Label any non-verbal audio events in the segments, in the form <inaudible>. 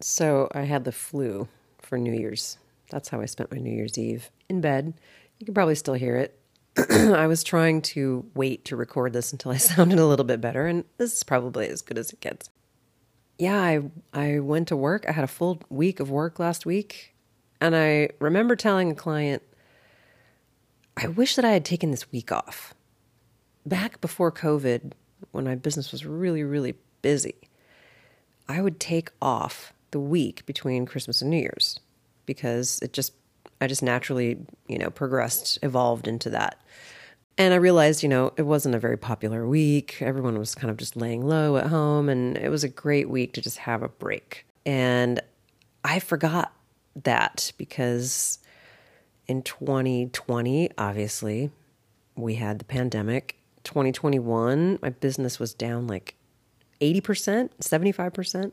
So I had the flu for New Year's. That's how I spent my New Year's Eve in bed. You can probably still hear it. <clears throat> I was trying to wait to record this until I <laughs> sounded a little bit better, and this is probably as good as it gets. Yeah, I I went to work. I had a full week of work last week, and I remember telling a client, "I wish that I had taken this week off." Back before COVID, when my business was really really busy, I would take off the week between Christmas and New Year's because it just I just naturally, you know, progressed, evolved into that. And I realized, you know, it wasn't a very popular week. Everyone was kind of just laying low at home and it was a great week to just have a break. And I forgot that because in 2020, obviously, we had the pandemic. 2021, my business was down like 80%, 75%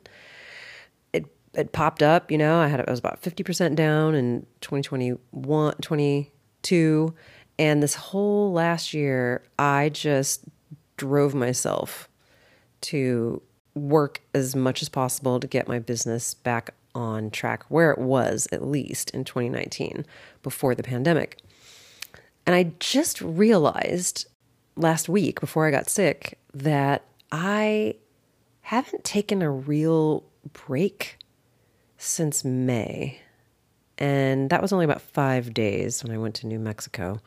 it popped up, you know, I had, it I was about 50% down in 2021, 22. And this whole last year, I just drove myself to work as much as possible to get my business back on track where it was at least in 2019 before the pandemic. And I just realized last week before I got sick that I haven't taken a real break since May. And that was only about five days when I went to New Mexico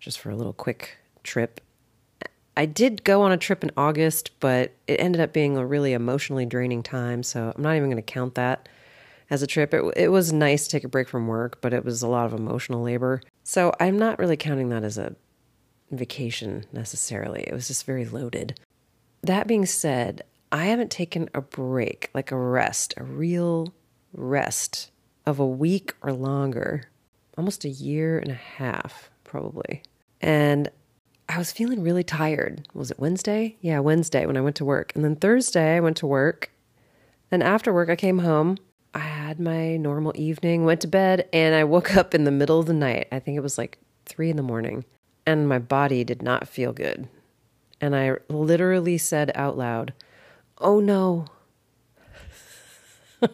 just for a little quick trip. I did go on a trip in August, but it ended up being a really emotionally draining time. So I'm not even going to count that as a trip. It, it was nice to take a break from work, but it was a lot of emotional labor. So I'm not really counting that as a vacation necessarily. It was just very loaded. That being said, I haven't taken a break, like a rest, a real rest of a week or longer, almost a year and a half, probably. And I was feeling really tired. Was it Wednesday? Yeah, Wednesday when I went to work. And then Thursday, I went to work. And after work, I came home. I had my normal evening, went to bed, and I woke up in the middle of the night. I think it was like three in the morning. And my body did not feel good. And I literally said out loud, Oh no. <laughs>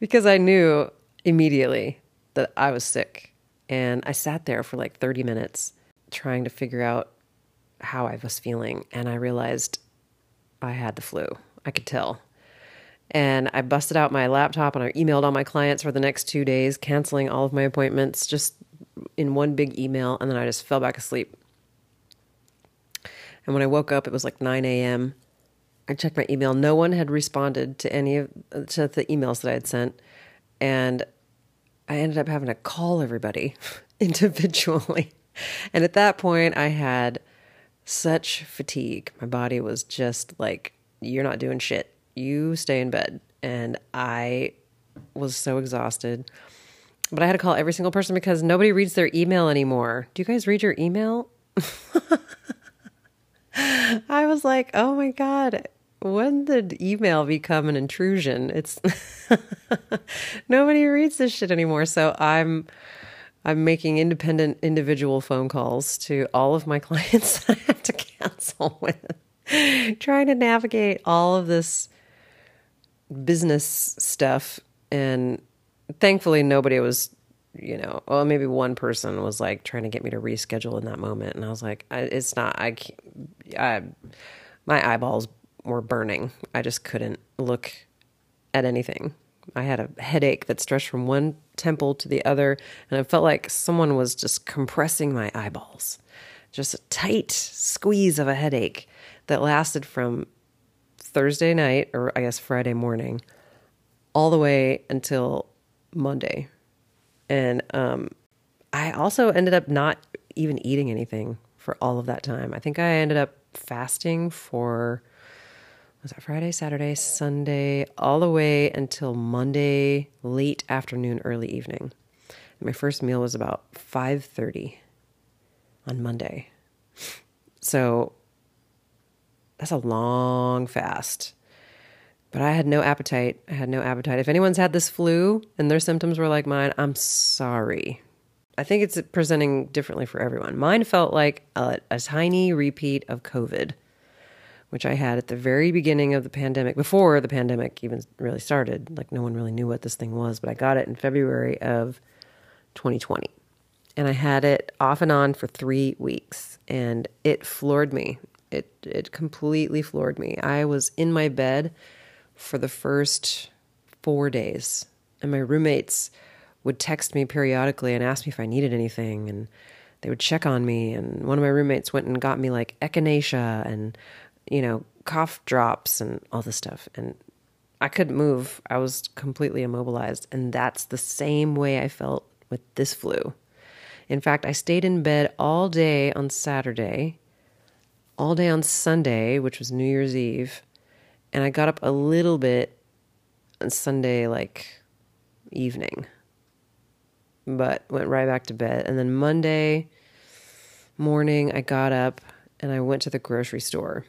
because I knew immediately that I was sick. And I sat there for like 30 minutes trying to figure out how I was feeling. And I realized I had the flu. I could tell. And I busted out my laptop and I emailed all my clients for the next two days, canceling all of my appointments just in one big email. And then I just fell back asleep. And when I woke up, it was like 9 a.m. I checked my email. No one had responded to any of to the emails that I had sent, and I ended up having to call everybody <laughs> individually. And at that point, I had such fatigue. My body was just like, "You're not doing shit. You stay in bed." And I was so exhausted. But I had to call every single person because nobody reads their email anymore. Do you guys read your email? <laughs> I was like, oh my God, when did email become an intrusion? It's <laughs> nobody reads this shit anymore. So I'm I'm making independent individual phone calls to all of my <laughs> clients that I have to cancel with, trying to navigate all of this business stuff. And thankfully, nobody was, you know, well, maybe one person was like trying to get me to reschedule in that moment. And I was like, it's not, I, I, my eyeballs were burning. I just couldn't look at anything. I had a headache that stretched from one temple to the other, and it felt like someone was just compressing my eyeballs. Just a tight squeeze of a headache that lasted from Thursday night, or I guess Friday morning, all the way until Monday. And um, I also ended up not even eating anything for all of that time. I think I ended up fasting for was that Friday, Saturday, Sunday, all the way until Monday, late afternoon, early evening. And my first meal was about 5:30 on Monday. So that's a long fast. But I had no appetite. I had no appetite. If anyone's had this flu and their symptoms were like mine, I'm sorry. I think it's presenting differently for everyone. Mine felt like a, a tiny repeat of COVID which I had at the very beginning of the pandemic, before the pandemic even really started. Like, no one really knew what this thing was, but I got it in February of 2020. And I had it off and on for three weeks, and it floored me. It, it completely floored me. I was in my bed for the first four days, and my roommates would text me periodically and ask me if I needed anything, and they would check on me. And one of my roommates went and got me like echinacea and you know, cough drops and all this stuff. And I couldn't move. I was completely immobilized. And that's the same way I felt with this flu. In fact, I stayed in bed all day on Saturday, all day on Sunday, which was New Year's Eve. And I got up a little bit on Sunday, like evening, but went right back to bed. And then Monday morning, I got up and I went to the grocery store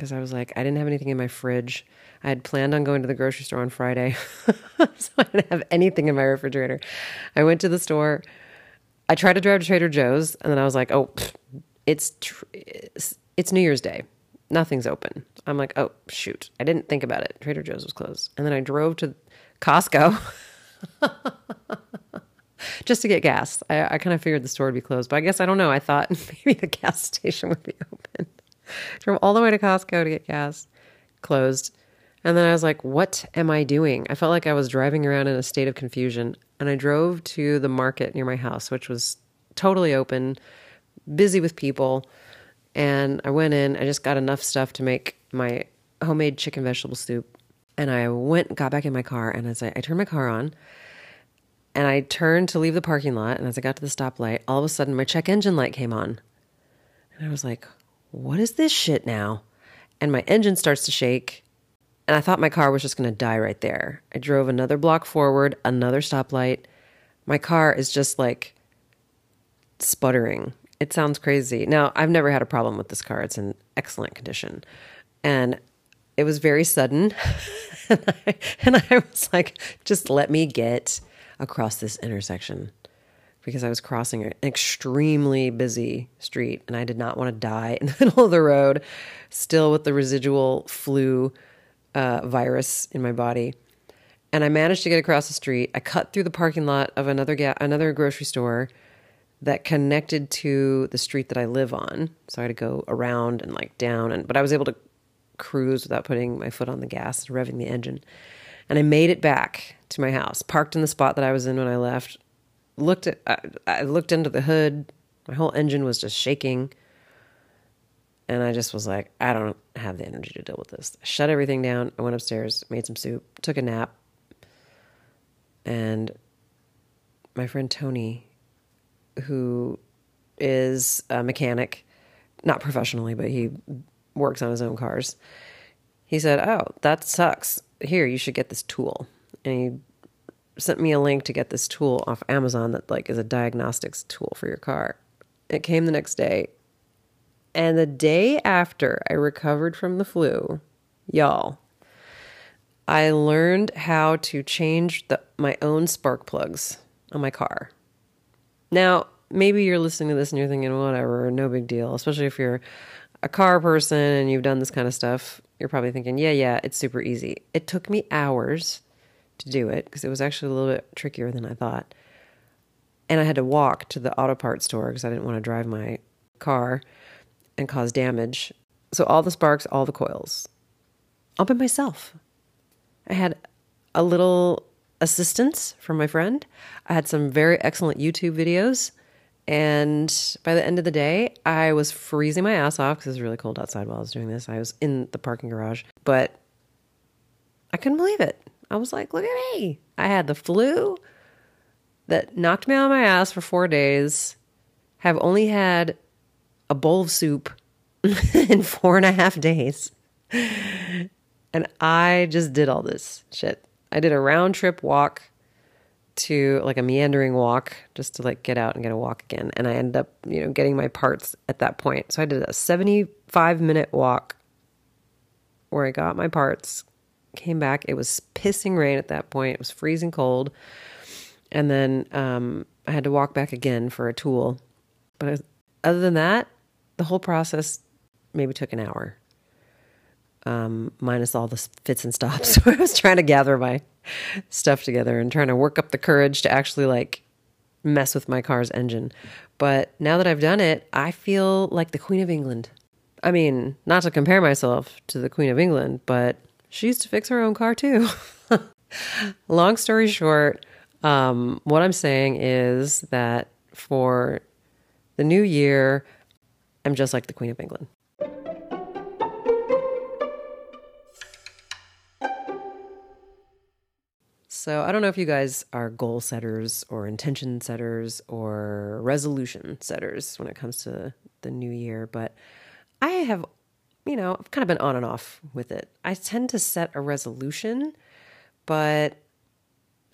because I was like, I didn't have anything in my fridge. I had planned on going to the grocery store on Friday, <laughs> so I didn't have anything in my refrigerator. I went to the store. I tried to drive to Trader Joe's, and then I was like, oh, it's tr- it's New Year's Day. Nothing's open. I'm like, oh shoot, I didn't think about it. Trader Joe's was closed, and then I drove to Costco. <laughs> just to get gas. I, I kind of figured the store would be closed, but I guess I don't know. I thought <laughs> maybe the gas station would be open. <laughs> Drove all the way to Costco to get gas, closed. And then I was like, what am I doing? I felt like I was driving around in a state of confusion. And I drove to the market near my house, which was totally open, busy with people. And I went in, I just got enough stuff to make my homemade chicken vegetable soup. And I went, got back in my car, and as I, I turned my car on, and I turned to leave the parking lot. And as I got to the stoplight, all of a sudden my check engine light came on. And I was like, what is this shit now? And my engine starts to shake. And I thought my car was just going to die right there. I drove another block forward, another stoplight. My car is just like sputtering. It sounds crazy. Now, I've never had a problem with this car. It's in excellent condition. And it was very sudden. <laughs> and, I, and I was like, just let me get across this intersection because I was crossing an extremely busy street and I did not want to die <laughs> in the middle of the road, still with the residual flu uh, virus in my body. And I managed to get across the street. I cut through the parking lot of another ga- another grocery store that connected to the street that I live on. So I had to go around and like down and but I was able to cruise without putting my foot on the gas, and revving the engine. And I made it back to my house, parked in the spot that I was in when I left, looked at I, I looked into the hood. My whole engine was just shaking. And I just was like, I don't have the energy to deal with this. I shut everything down. I went upstairs, made some soup, took a nap. And my friend Tony, who is a mechanic, not professionally, but he works on his own cars, he said, Oh, that sucks. Here, you should get this tool. And he sent me a link to get this tool off Amazon that like is a diagnostics tool for your car. It came the next day. And the day after I recovered from the flu, y'all, I learned how to change the, my own spark plugs on my car. Now, maybe you're listening to this and you're thinking, whatever, no big deal, especially if you're a car person and you've done this kind of stuff. You're probably thinking, yeah, yeah, it's super easy. It took me hours to do it because it was actually a little bit trickier than I thought. And I had to walk to the auto parts store because I didn't want to drive my car and cause damage. So all the sparks, all the coils, all by myself. I had a little assistance from my friend. I had some very excellent YouTube videos. And by the end of the day, I was freezing my ass off because it was really cold outside while I was doing this. I was in the parking garage, but I couldn't believe it. I was like, look at me. I had the flu that knocked me on my ass for four days, have only had a bowl of soup <laughs> in four and a half days. And I just did all this shit. I did a round trip walk to like a meandering walk just to like get out and get a walk again. And I ended up, you know, getting my parts at that point. So I did a 75 minute walk where I got my parts, came back. It was pissing rain at that point. It was freezing cold. And then um, I had to walk back again for a tool. But other than that, the whole process maybe took an hour. um, minus all the fits and stops <laughs> I was trying to gather my stuff together and trying to work up the courage to actually like mess with my car's engine. But now that I've done it, I feel like the Queen of England. I mean, not to compare myself to the Queen of England, but she used to fix her own car too. <laughs> Long story short, um, what I'm saying is that for the new year, I'm just like the Queen of England. So I don't know if you guys are goal setters or intention setters or resolution setters when it comes to the new year, but I have, you know, I've kind of been on and off with it. I tend to set a resolution, but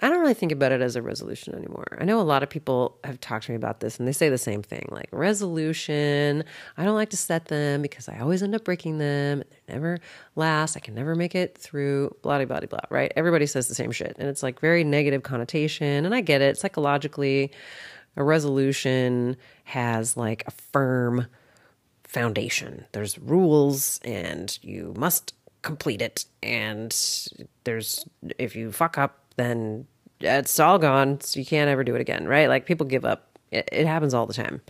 I don't really think about it as a resolution anymore. I know a lot of people have talked to me about this and they say the same thing like resolution. I don't like to set them because I always end up breaking them. They never last. I can never make it through, blah, blah, blah, blah, right? Everybody says the same shit. And it's like very negative connotation. And I get it. Psychologically, a resolution has like a firm foundation. There's rules and you must complete it. And there's, if you fuck up, then it's all gone. So you can't ever do it again, right? Like people give up. It, it happens all the time.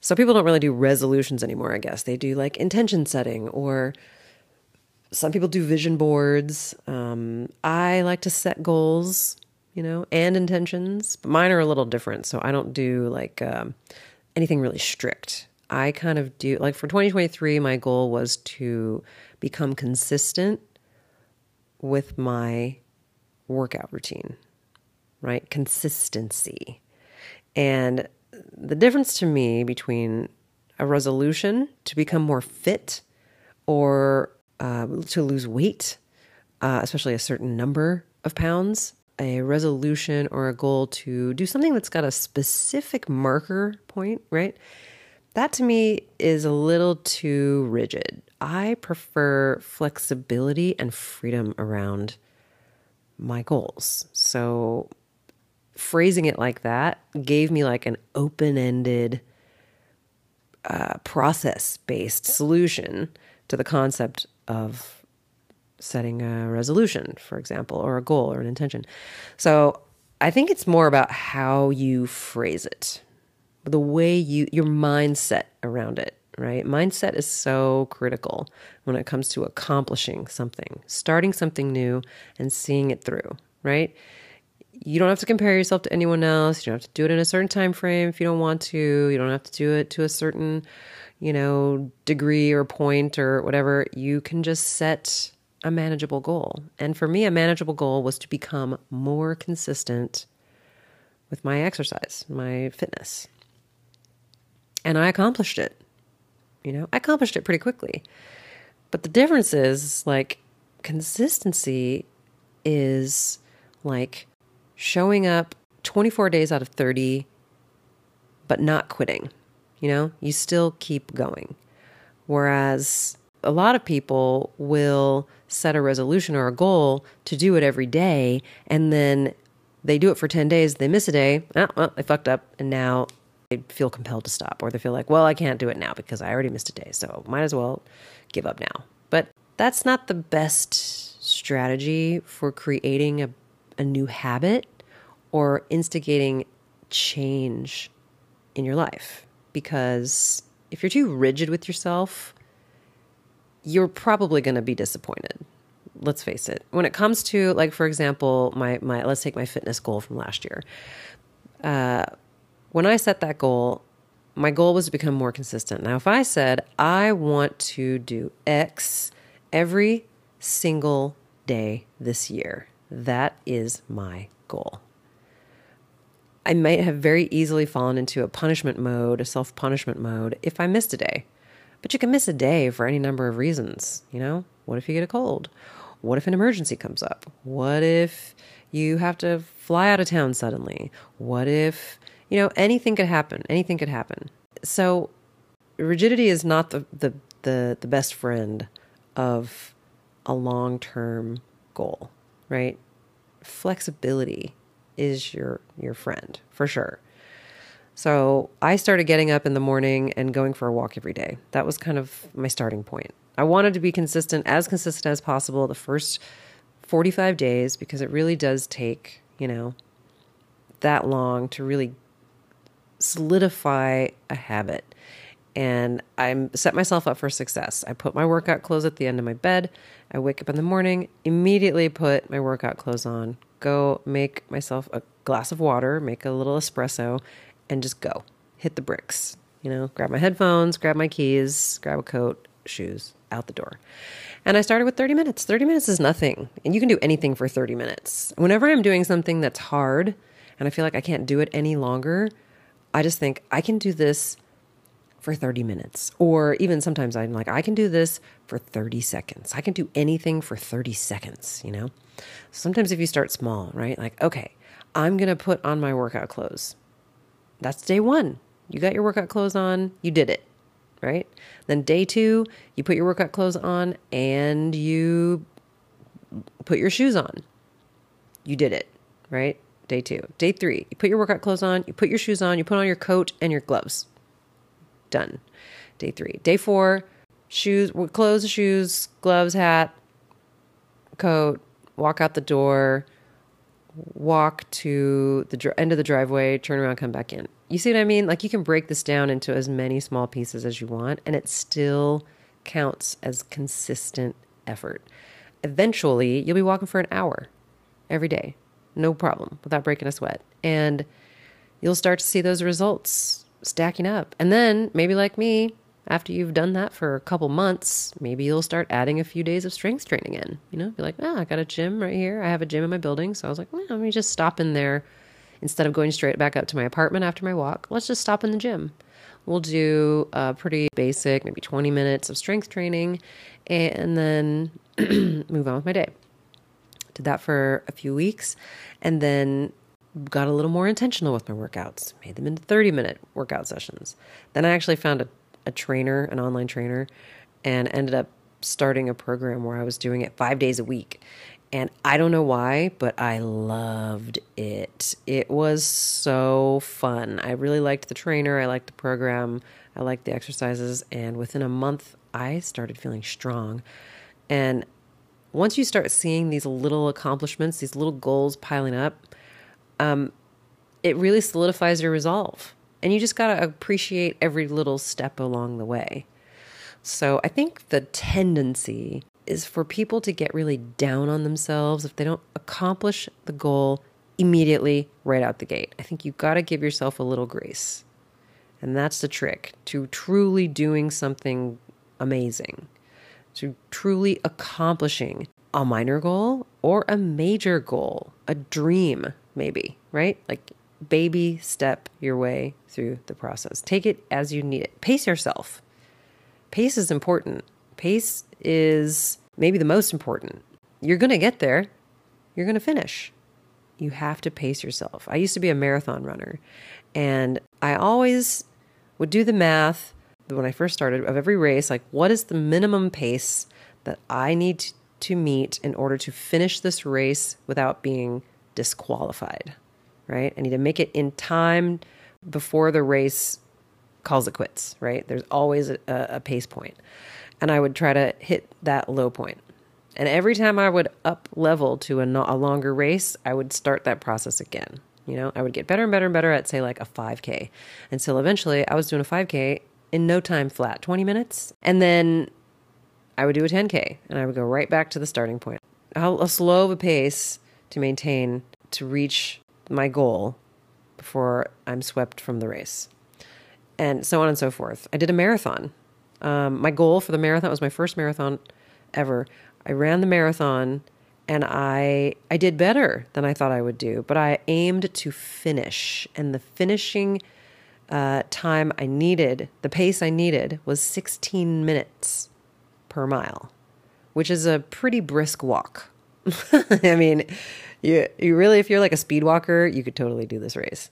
So people don't really do resolutions anymore, I guess. They do like intention setting or some people do vision boards. Um, I like to set goals, you know, and intentions, but mine are a little different. So I don't do like um, anything really strict. I kind of do like for 2023, my goal was to become consistent with my workout routine, right? Consistency. And the difference to me between a resolution to become more fit or uh, to lose weight, uh, especially a certain number of pounds, a resolution or a goal to do something that's got a specific marker point, right? That to me is a little too rigid. I prefer flexibility and freedom around my goals. So phrasing it like that gave me like an open ended, uh, process based solution to the concept of setting a resolution, for example, or a goal or an intention. So I think it's more about how you phrase it, the way you, your mindset around it right? Mindset is so critical when it comes to accomplishing something, starting something new and seeing it through, right? You don't have to compare yourself to anyone else. You don't have to do it in a certain time frame if you don't want to. You don't have to do it to a certain, you know, degree or point or whatever. You can just set a manageable goal. And for me, a manageable goal was to become more consistent with my exercise, my fitness. And I accomplished it. You know, I accomplished it pretty quickly. But the difference is like consistency is like showing up 24 days out of 30, but not quitting. You know, you still keep going. Whereas a lot of people will set a resolution or a goal to do it every day and then they do it for 10 days, they miss a day, oh, well, they fucked up, and now they feel compelled to stop or they feel like, well, I can't do it now because I already missed a day, so might as well give up now. But that's not the best strategy for creating a, a new habit or instigating change in your life because if you're too rigid with yourself, you're probably going to be disappointed. Let's face it. When it comes to like for example, my my let's take my fitness goal from last year. Uh when I set that goal, my goal was to become more consistent. Now, if I said, I want to do X every single day this year, that is my goal. I might have very easily fallen into a punishment mode, a self punishment mode, if I missed a day. But you can miss a day for any number of reasons. You know, what if you get a cold? What if an emergency comes up? What if you have to fly out of town suddenly? What if you know, anything could happen. Anything could happen. So rigidity is not the the the, the best friend of a long-term goal, right? Flexibility is your your friend for sure. So I started getting up in the morning and going for a walk every day. That was kind of my starting point. I wanted to be consistent, as consistent as possible the first 45 days because it really does take, you know, that long to really solidify a habit. And I set myself up for success. I put my workout clothes at the end of my bed. I wake up in the morning, immediately put my workout clothes on, go make myself a glass of water, make a little espresso, and just go. Hit the bricks. You know, grab my headphones, grab my keys, grab a coat, shoes, out the door. And I started with 30 minutes. 30 minutes is nothing. And you can do anything for 30 minutes. Whenever I'm doing something that's hard and I feel like I can't do it any longer, I just think I can do this for 30 minutes. Or even sometimes I'm like, I can do this for 30 seconds. I can do anything for 30 seconds, you know? Sometimes if you start small, right? Like, okay, I'm going to put on my workout clothes. That's day one. You got your workout clothes on, you did it, right? Then day two, you put your workout clothes on and you put your shoes on. You did it, right? Day two. Day three, you put your workout clothes on, you put your shoes on, you put on your coat and your gloves. Done. Day three. Day four, shoes, clothes, shoes, gloves, hat, coat, walk out the door, walk to the dr- end of the driveway, turn around, come back in. You see what I mean? Like you can break this down into as many small pieces as you want, and it still counts as consistent effort. Eventually, you'll be walking for an hour every day no problem without breaking a sweat. And you'll start to see those results stacking up. And then maybe like me, after you've done that for a couple months, maybe you'll start adding a few days of strength training in. You know, be like, oh, I got a gym right here. I have a gym in my building. So I was like, well, let me just stop in there instead of going straight back up to my apartment after my walk. Let's just stop in the gym. We'll do a pretty basic, maybe 20 minutes of strength training, and then <clears throat> move on with my day. Did that for a few weeks and then got a little more intentional with my workouts, made them into 30 minute workout sessions. Then I actually found a, a trainer, an online trainer, and ended up starting a program where I was doing it five days a week. And I don't know why, but I loved it. It was so fun. I really liked the trainer. I liked the program. I liked the exercises. And within a month, I started feeling strong. And once you start seeing these little accomplishments, these little goals piling up, um, it really solidifies your resolve. And you just got to appreciate every little step along the way. So I think the tendency is for people to get really down on themselves if they don't accomplish the goal immediately right out the gate. I think you've got to give yourself a little grace. And that's the trick to truly doing something amazing to truly accomplishing a minor goal or a major goal, a dream, maybe, right? Like baby step your way through the process. Take it as you need it. Pace yourself. Pace is important. Pace is maybe the most important. You're going to get there, you're going to finish. You have to pace yourself. I used to be a marathon runner, and I always would do the math when I first started of every race, like what is the minimum pace that I need to meet in order to finish this race without being disqualified, right? I need to make it in time before the race calls it quits, right? There's always a, a pace point. And I would try to hit that low point. And every time I would up level to a, a longer race, I would start that process again. You know, I would get better and better and better at, say, like a 5K until eventually I was doing a 5K in no time flat, 20 minutes. And then I would do a 10K and I would go right back to the starting point. How slow of a pace to maintain to reach my goal before I'm swept from the race. And so on and so forth. I did a marathon. Um, my goal for the marathon was my first marathon ever. I ran the marathon and I I did better than I thought I would do, but I aimed to finish. And the finishing uh, time I needed, the pace I needed was 16 minutes per mile, which is a pretty brisk walk. <laughs> I mean, you you really if you're like a speed walker, you could totally do this race.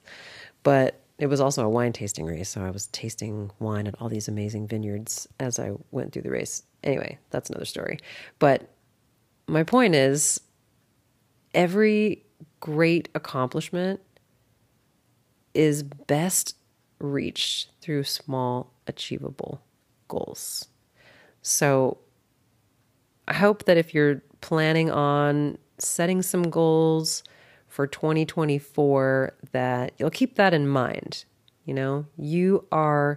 But it was also a wine tasting race, so I was tasting wine at all these amazing vineyards as I went through the race. Anyway, that's another story. But my point is every great accomplishment is best reached through small, achievable goals. So I hope that if you're planning on setting some goals for 2024 that you'll keep that in mind. You know, you are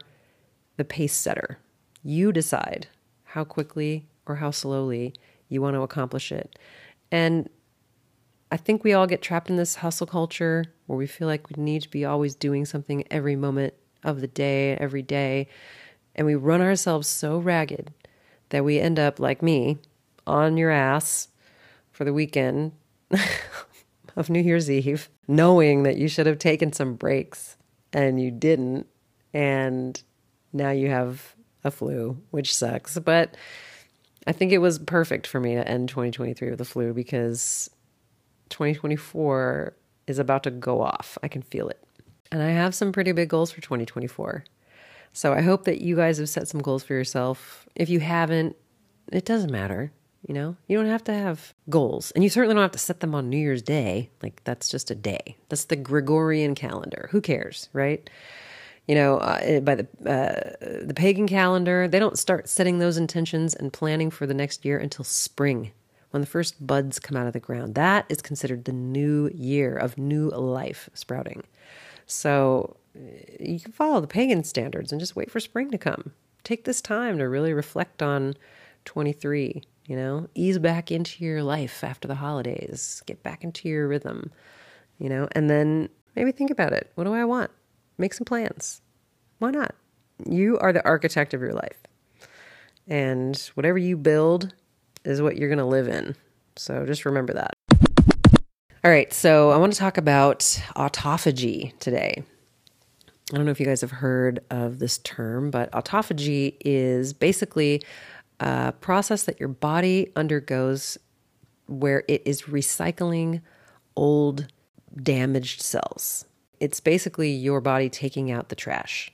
the pace setter. You decide how quickly or how slowly you want to accomplish it. And I think we all get trapped in this hustle culture where we feel like we need to be always doing something every moment of the day, every day. And we run ourselves so ragged that we end up, like me, on your ass for the weekend <laughs> of New Year's Eve, knowing that you should have taken some breaks and you didn't. And now you have a flu, which sucks. But I think it was perfect for me to end 2023 with a flu because 2024 is about to go off. I can feel it. And I have some pretty big goals for 2024. So I hope that you guys have set some goals for yourself. If you haven't, it doesn't matter. You know, you don't have to have goals, and you certainly don't have to set them on New Year's Day. Like, that's just a day. That's the Gregorian calendar. Who cares, right? You know, uh, by the uh, the pagan calendar, they don't start setting those intentions and planning for the next year until spring, when the first buds come out of the ground. That is considered the new year of new life sprouting. So you can follow the pagan standards and just wait for spring to come. Take this time to really reflect on 23 you know, ease back into your life after the holidays, get back into your rhythm, you know, and then maybe think about it. What do I want? Make some plans. Why not? You are the architect of your life. And whatever you build is what you're going to live in. So just remember that. All right, so I want to talk about autophagy today. I don't know if you guys have heard of this term, but autophagy is basically a process that your body undergoes where it is recycling old damaged cells. It's basically your body taking out the trash.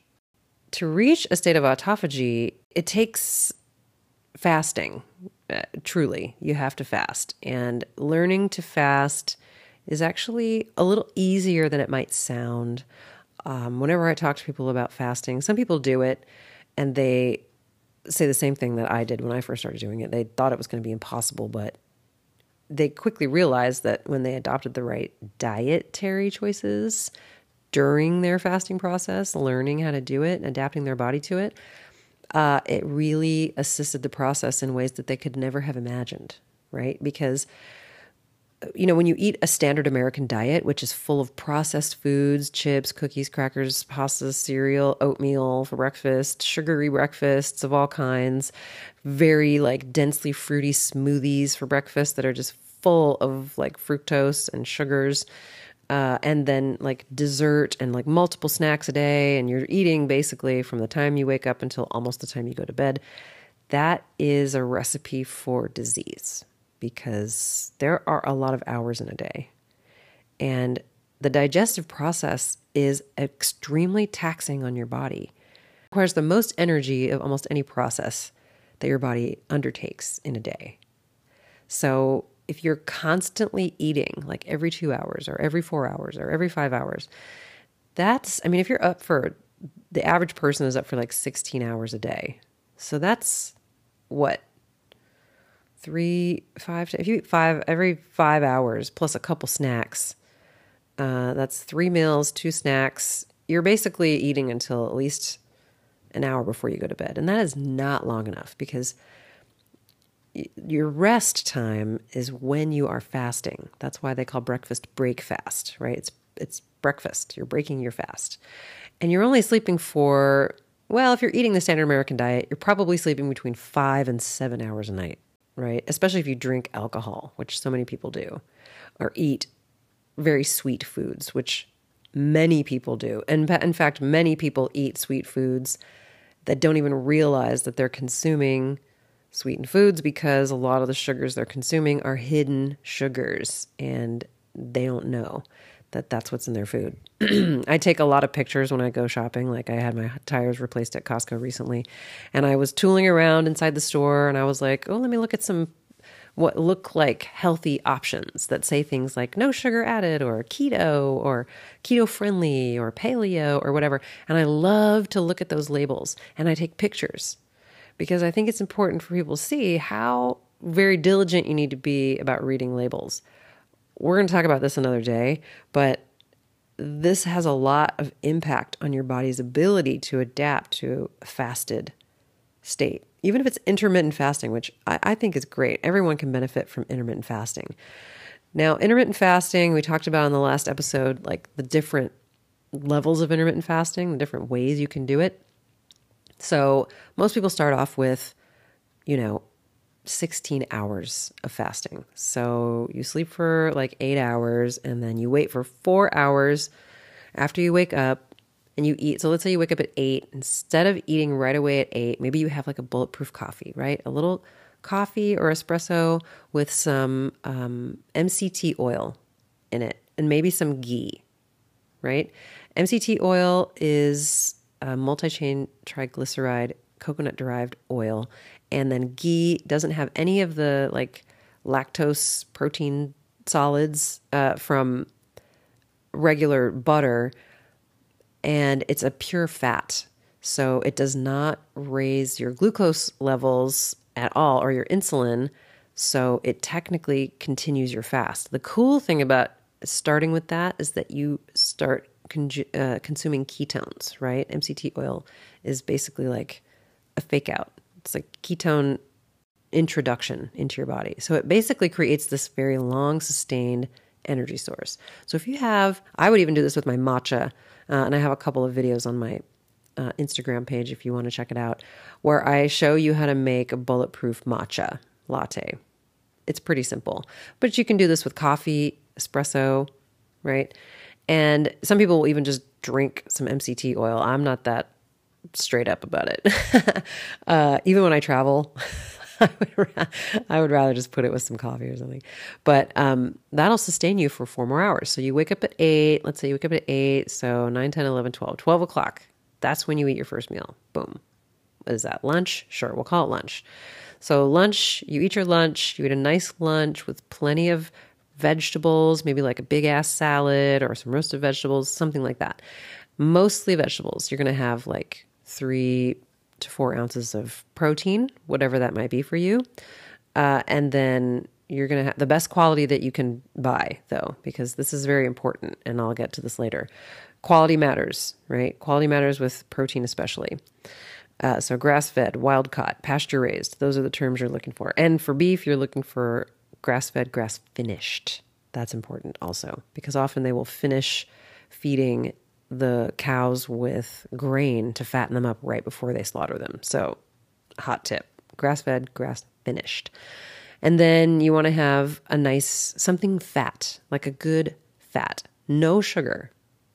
To reach a state of autophagy, it takes fasting. Truly, you have to fast. And learning to fast is actually a little easier than it might sound. Um, whenever I talk to people about fasting, some people do it and they say the same thing that I did when I first started doing it. They thought it was going to be impossible, but they quickly realized that when they adopted the right dietary choices during their fasting process, learning how to do it, adapting their body to it, uh, it really assisted the process in ways that they could never have imagined, right? Because you know, when you eat a standard American diet, which is full of processed foods, chips, cookies, crackers, pasta, cereal, oatmeal for breakfast, sugary breakfasts of all kinds, very like densely fruity smoothies for breakfast that are just full of like fructose and sugars. Uh, and then like dessert and like multiple snacks a day, and you're eating basically from the time you wake up until almost the time you go to bed. That is a recipe for disease because there are a lot of hours in a day. And the digestive process is extremely taxing on your body. It requires the most energy of almost any process that your body undertakes in a day. So, if you're constantly eating like every two hours or every four hours or every five hours, that's, I mean, if you're up for the average person is up for like 16 hours a day. So, that's what three, five, if you eat five every five hours plus a couple snacks, uh, that's three meals, two snacks. You're basically eating until at least an hour before you go to bed. And that is not long enough because your rest time is when you are fasting. That's why they call breakfast break fast, right? It's it's breakfast. You're breaking your fast. And you're only sleeping for well, if you're eating the standard American diet, you're probably sleeping between 5 and 7 hours a night right? Especially if you drink alcohol, which so many people do, or eat very sweet foods, which many people do. And in fact, many people eat sweet foods that don't even realize that they're consuming sweetened foods because a lot of the sugars they're consuming are hidden sugars and they don't know that that's what's in their food. <clears throat> I take a lot of pictures when I go shopping. Like I had my tires replaced at Costco recently, and I was tooling around inside the store, and I was like, "Oh, let me look at some what look like healthy options that say things like no sugar added or keto or keto friendly or paleo or whatever." And I love to look at those labels and I take pictures because I think it's important for people to see how very diligent you need to be about reading labels. We're going to talk about this another day, but this has a lot of impact on your body's ability to adapt to a fasted state. Even if it's intermittent fasting, which I, I think is great. Everyone can benefit from intermittent fasting. Now, intermittent fasting, we talked about in the last episode, like the different levels of intermittent fasting, the different ways you can do it. So, most people start off with, you know, 16 hours of fasting. So you sleep for like eight hours and then you wait for four hours after you wake up and you eat. So let's say you wake up at eight. Instead of eating right away at eight, maybe you have like a bulletproof coffee, right? A little coffee or espresso with some um, MCT oil in it and maybe some ghee, right? MCT oil is a multi chain triglyceride coconut derived oil and then ghee doesn't have any of the like lactose protein solids uh, from regular butter and it's a pure fat. So it does not raise your glucose levels at all or your insulin so it technically continues your fast. The cool thing about starting with that is that you start uh, consuming ketones right mct oil is basically like a fake out it's like ketone introduction into your body. So it basically creates this very long sustained energy source. So if you have, I would even do this with my matcha, uh, and I have a couple of videos on my uh, Instagram page if you want to check it out, where I show you how to make a bulletproof matcha latte. It's pretty simple, but you can do this with coffee, espresso, right? And some people will even just drink some MCT oil. I'm not that straight up about it. <laughs> uh, even when I travel, <laughs> I would, rather just put it with some coffee or something. But um, that'll sustain you for four more hours. So you wake up at 8. Let's say you wake up at 8. So 9, 10, 11, 12. 12 o'clock. That's when you eat your first meal. Boom. Is that? Lunch? Sure, we'll call it lunch. So, lunch, you eat your lunch. You eat a nice lunch with plenty of vegetables, maybe like a big ass salad or some roasted vegetables, something like that. Mostly vegetables. You're going to have like three to four ounces of protein, whatever that might be for you. Uh, and then you're going to have the best quality that you can buy, though, because this is very important. And I'll get to this later. Quality matters, right? Quality matters with protein, especially. Uh, so, grass fed, wild caught, pasture raised, those are the terms you're looking for. And for beef, you're looking for grass fed, grass finished. That's important also, because often they will finish feeding the cows with grain to fatten them up right before they slaughter them. So, hot tip grass fed, grass finished. And then you want to have a nice something fat, like a good fat, no sugar.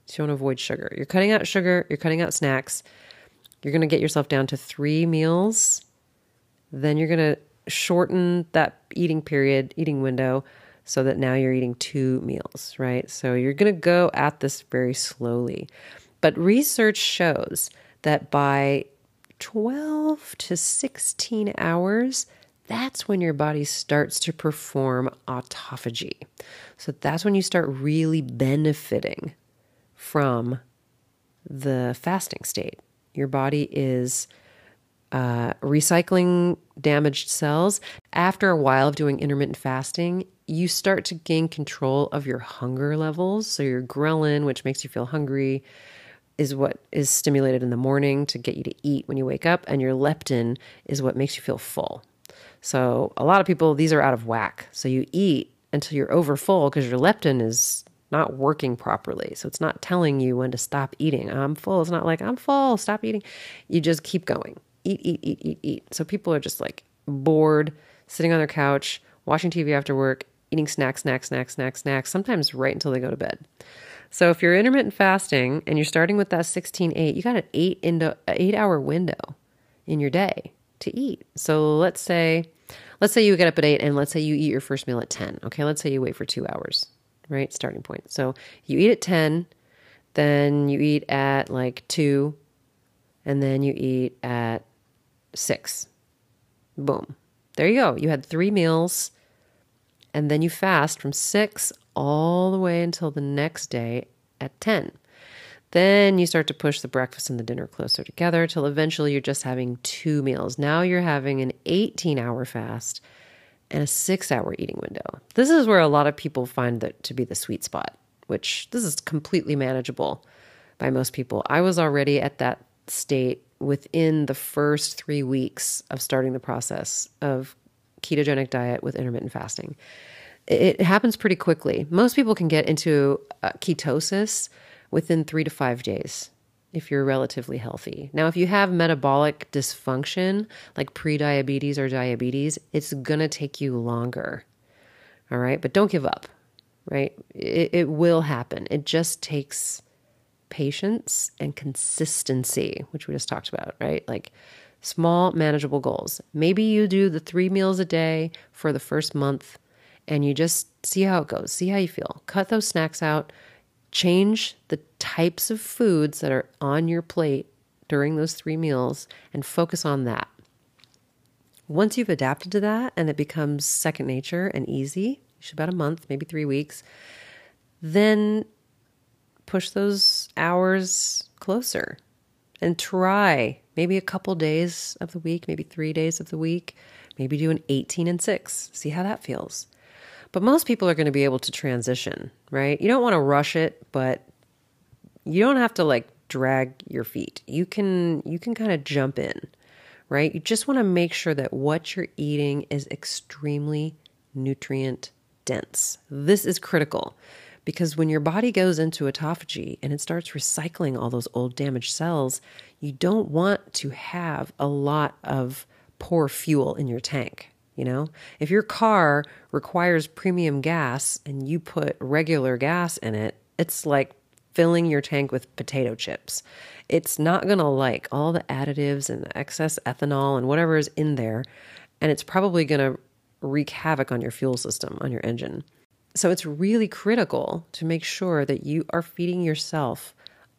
So you want to avoid sugar. You're cutting out sugar, you're cutting out snacks. You're going to get yourself down to three meals. Then you're going to shorten that eating period, eating window so that now you're eating two meals, right? So you're going to go at this very slowly. But research shows that by 12 to 16 hours, that's when your body starts to perform autophagy. So that's when you start really benefiting from the fasting state. Your body is uh, recycling damaged cells. After a while of doing intermittent fasting, you start to gain control of your hunger levels. So, your ghrelin, which makes you feel hungry, is what is stimulated in the morning to get you to eat when you wake up, and your leptin is what makes you feel full. So, a lot of people, these are out of whack. So, you eat until you're over full because your leptin is not working properly. So, it's not telling you when to stop eating. I'm full. It's not like, I'm full, stop eating. You just keep going. Eat, eat, eat, eat, eat. So, people are just like bored, sitting on their couch, watching TV after work, eating snacks, snacks, snacks, snacks, snacks, sometimes right until they go to bed. So if you're intermittent fasting and you're starting with that 16-8, you got an eight into eight hour window in your day to eat. So let's say let's say you get up at eight and let's say you eat your first meal at 10. Okay, let's say you wait for two hours, right? Starting point. So you eat at 10, then you eat at like two, and then you eat at six. Boom. There you go. You had three meals and then you fast from 6 all the way until the next day at 10. Then you start to push the breakfast and the dinner closer together till eventually you're just having two meals. Now you're having an 18 hour fast and a six hour eating window. This is where a lot of people find that to be the sweet spot, which this is completely manageable by most people. I was already at that state within the first three weeks of starting the process of ketogenic diet with intermittent fasting. It happens pretty quickly. Most people can get into uh, ketosis within three to five days if you're relatively healthy. Now, if you have metabolic dysfunction, like prediabetes or diabetes, it's to take you longer. All right. But don't give up, right? It, it will happen. It just takes patience and consistency, which we just talked about, right? Like small, manageable goals. Maybe you do the three meals a day for the first month and you just see how it goes, see how you feel. Cut those snacks out, change the types of foods that are on your plate during those three meals, and focus on that. Once you've adapted to that and it becomes second nature and easy, about a month, maybe three weeks, then push those hours closer and try maybe a couple days of the week, maybe three days of the week, maybe do an 18 and six, see how that feels. But most people are going to be able to transition, right? You don't want to rush it, but you don't have to like drag your feet. You can you can kind of jump in, right? You just want to make sure that what you're eating is extremely nutrient dense. This is critical because when your body goes into autophagy and it starts recycling all those old damaged cells, you don't want to have a lot of poor fuel in your tank. You know, if your car requires premium gas and you put regular gas in it, it's like filling your tank with potato chips. It's not going to like all the additives and excess ethanol and whatever is in there. And it's probably going to wreak havoc on your fuel system, on your engine. So it's really critical to make sure that you are feeding yourself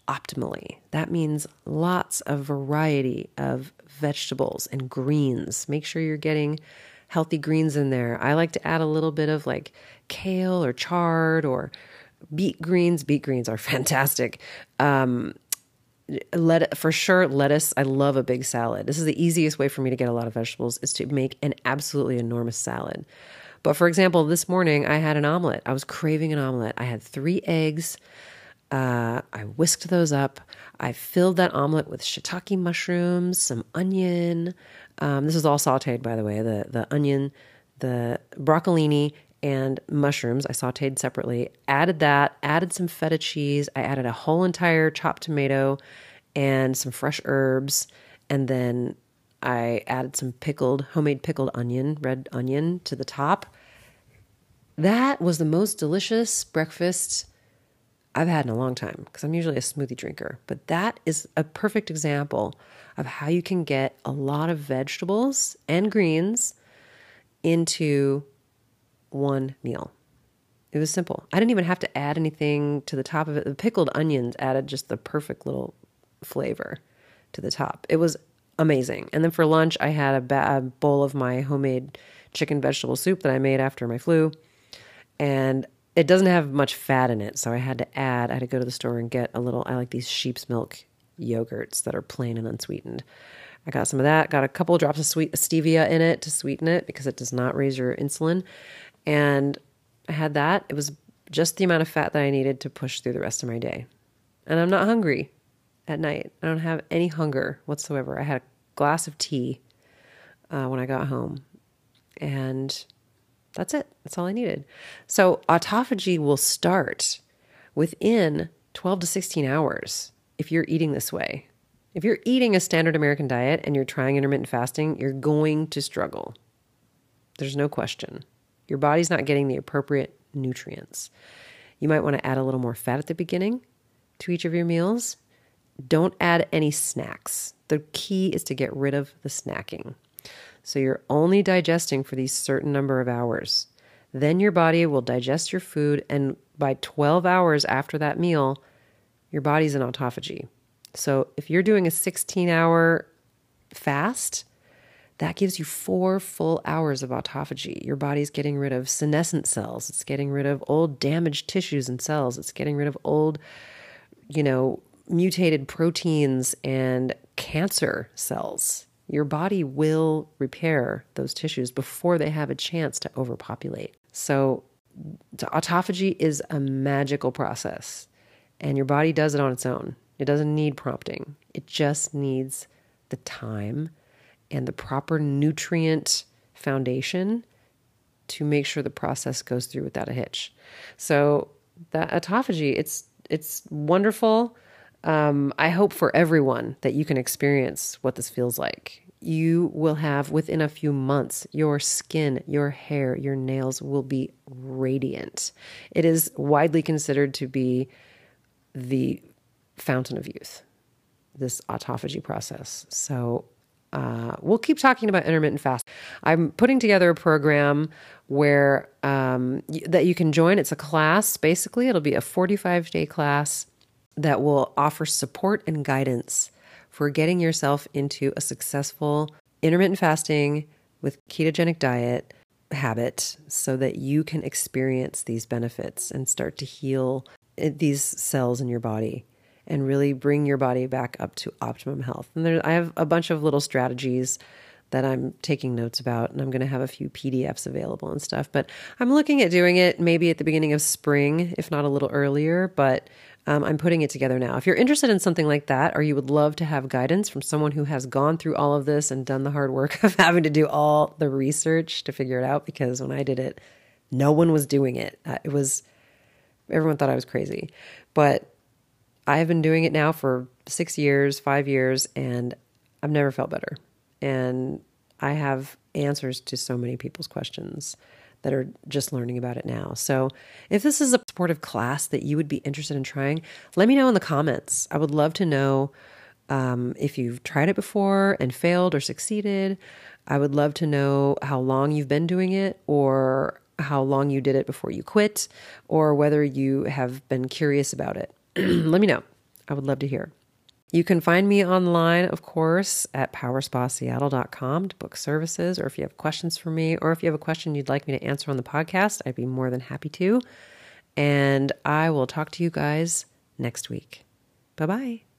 optimally. That means lots of variety of vegetables and greens. Make sure you're getting healthy greens in there. I like to add a little bit of like kale or chard or beet greens. Beet greens are <laughs> fantastic. Um, let for sure lettuce. I love a big salad. This is the easiest way for me to get a lot of vegetables is to make an absolutely enormous salad. But for example, this morning I had an omelet. I was craving an omelet. I had three eggs. Uh, I whisked those up. I filled that omelet with shiitake mushrooms, some onion. Um, this is all sauteed, by the way. The the onion, the broccolini, and mushrooms I sauteed separately. Added that. Added some feta cheese. I added a whole entire chopped tomato and some fresh herbs, and then I added some pickled, homemade pickled onion, red onion to the top. That was the most delicious breakfast I've had in a long time because I'm usually a smoothie drinker. But that is a perfect example of how you can get a lot of vegetables and greens into one meal. It was simple. I didn't even have to add anything to the top of it. The pickled onions added just the perfect little flavor to the top. It was amazing. And then for lunch, I had a, ba- a bowl of my homemade chicken vegetable soup that I made after my flu. And it doesn't have much fat in it, so I had to add, I had to go to the store and get a little, I like these sheep's milk yogurts that are plain and unsweetened. I got some of that, got a couple of drops of sweet stevia in it to sweeten it because it does not raise your insulin. And I had that. It was just the amount of fat that I needed to push through the rest of my day. And I'm not hungry at night. I don't have any hunger whatsoever. I had glass of tea uh, when I got home. And that's it. That's all I needed. So autophagy will start within 12 to 16 hours if you're eating this way. If you're eating a standard American diet and you're trying intermittent fasting, you're going to struggle. There's no question. Your body's not getting the appropriate nutrients. You might want to add a little more fat at the beginning to each of your meals. Don't add any snacks. The key is to get rid of the snacking. So you're only digesting for these certain number of hours. Then your body will digest your food, and by 12 hours after that meal, your body's in autophagy. So if you're doing a 16 hour fast, that gives you four full hours of autophagy. Your body's getting rid of senescent cells. It's getting rid of old damaged tissues and cells. It's getting rid of old, you know, mutated proteins and cancer cells Your body will repair those tissues before they have a chance to overpopulate. So, autophagy is a magical process, and your body does it on its own. It doesn't need prompting, it just needs the time and the proper nutrient foundation to make sure the process goes through without a hitch. So, that autophagy, it's it's wonderful. Um, I hope for everyone that you can experience what this feels like. You will have within a few months, your skin, your hair, your nails will be radiant. It is widely considered to be the fountain of youth, this autophagy process. So uh, we'll keep talking about intermittent fast. I'm putting together a program where um, that you can join. It's a class, basically. It'll be a 45 day class that will offer support and guidance for getting yourself into a successful intermittent fasting with ketogenic diet habit so that you can experience these benefits and start to heal eh, these cells in your body and really bring your body back up to optimum health. And there, I have a bunch of little strategies that I'm taking notes about, and I'm going to have a few PDFs available and stuff. But I'm looking at doing it maybe at the beginning of spring, if not a little earlier. But um, I'm putting it together now. If you're interested in something like that, or you would love to have guidance from someone who has gone through all of this and done the hard work <laughs> of having to do all the research to figure it out, because when I did it, no one was doing it. Uh, it was, everyone thought I was crazy. But I've been doing it now for six years, five years, and I've never felt better. And I have answers to so many people's questions that are just learning about it now. So, if this is a supportive class that you would be interested in trying, let me know in the comments. I would love to know um, if you've tried it before and failed or succeeded. I would love to know how long you've been doing it or how long you did it before you quit or whether you have been curious about it. <clears throat> let me know. I would love to hear. You can find me online, of course, at powerspaseattle.com to book services, or if you have questions for me, or if you have a question you'd like me to answer on the podcast, I'd be more than happy to. And I will talk to you guys next week. Bye bye.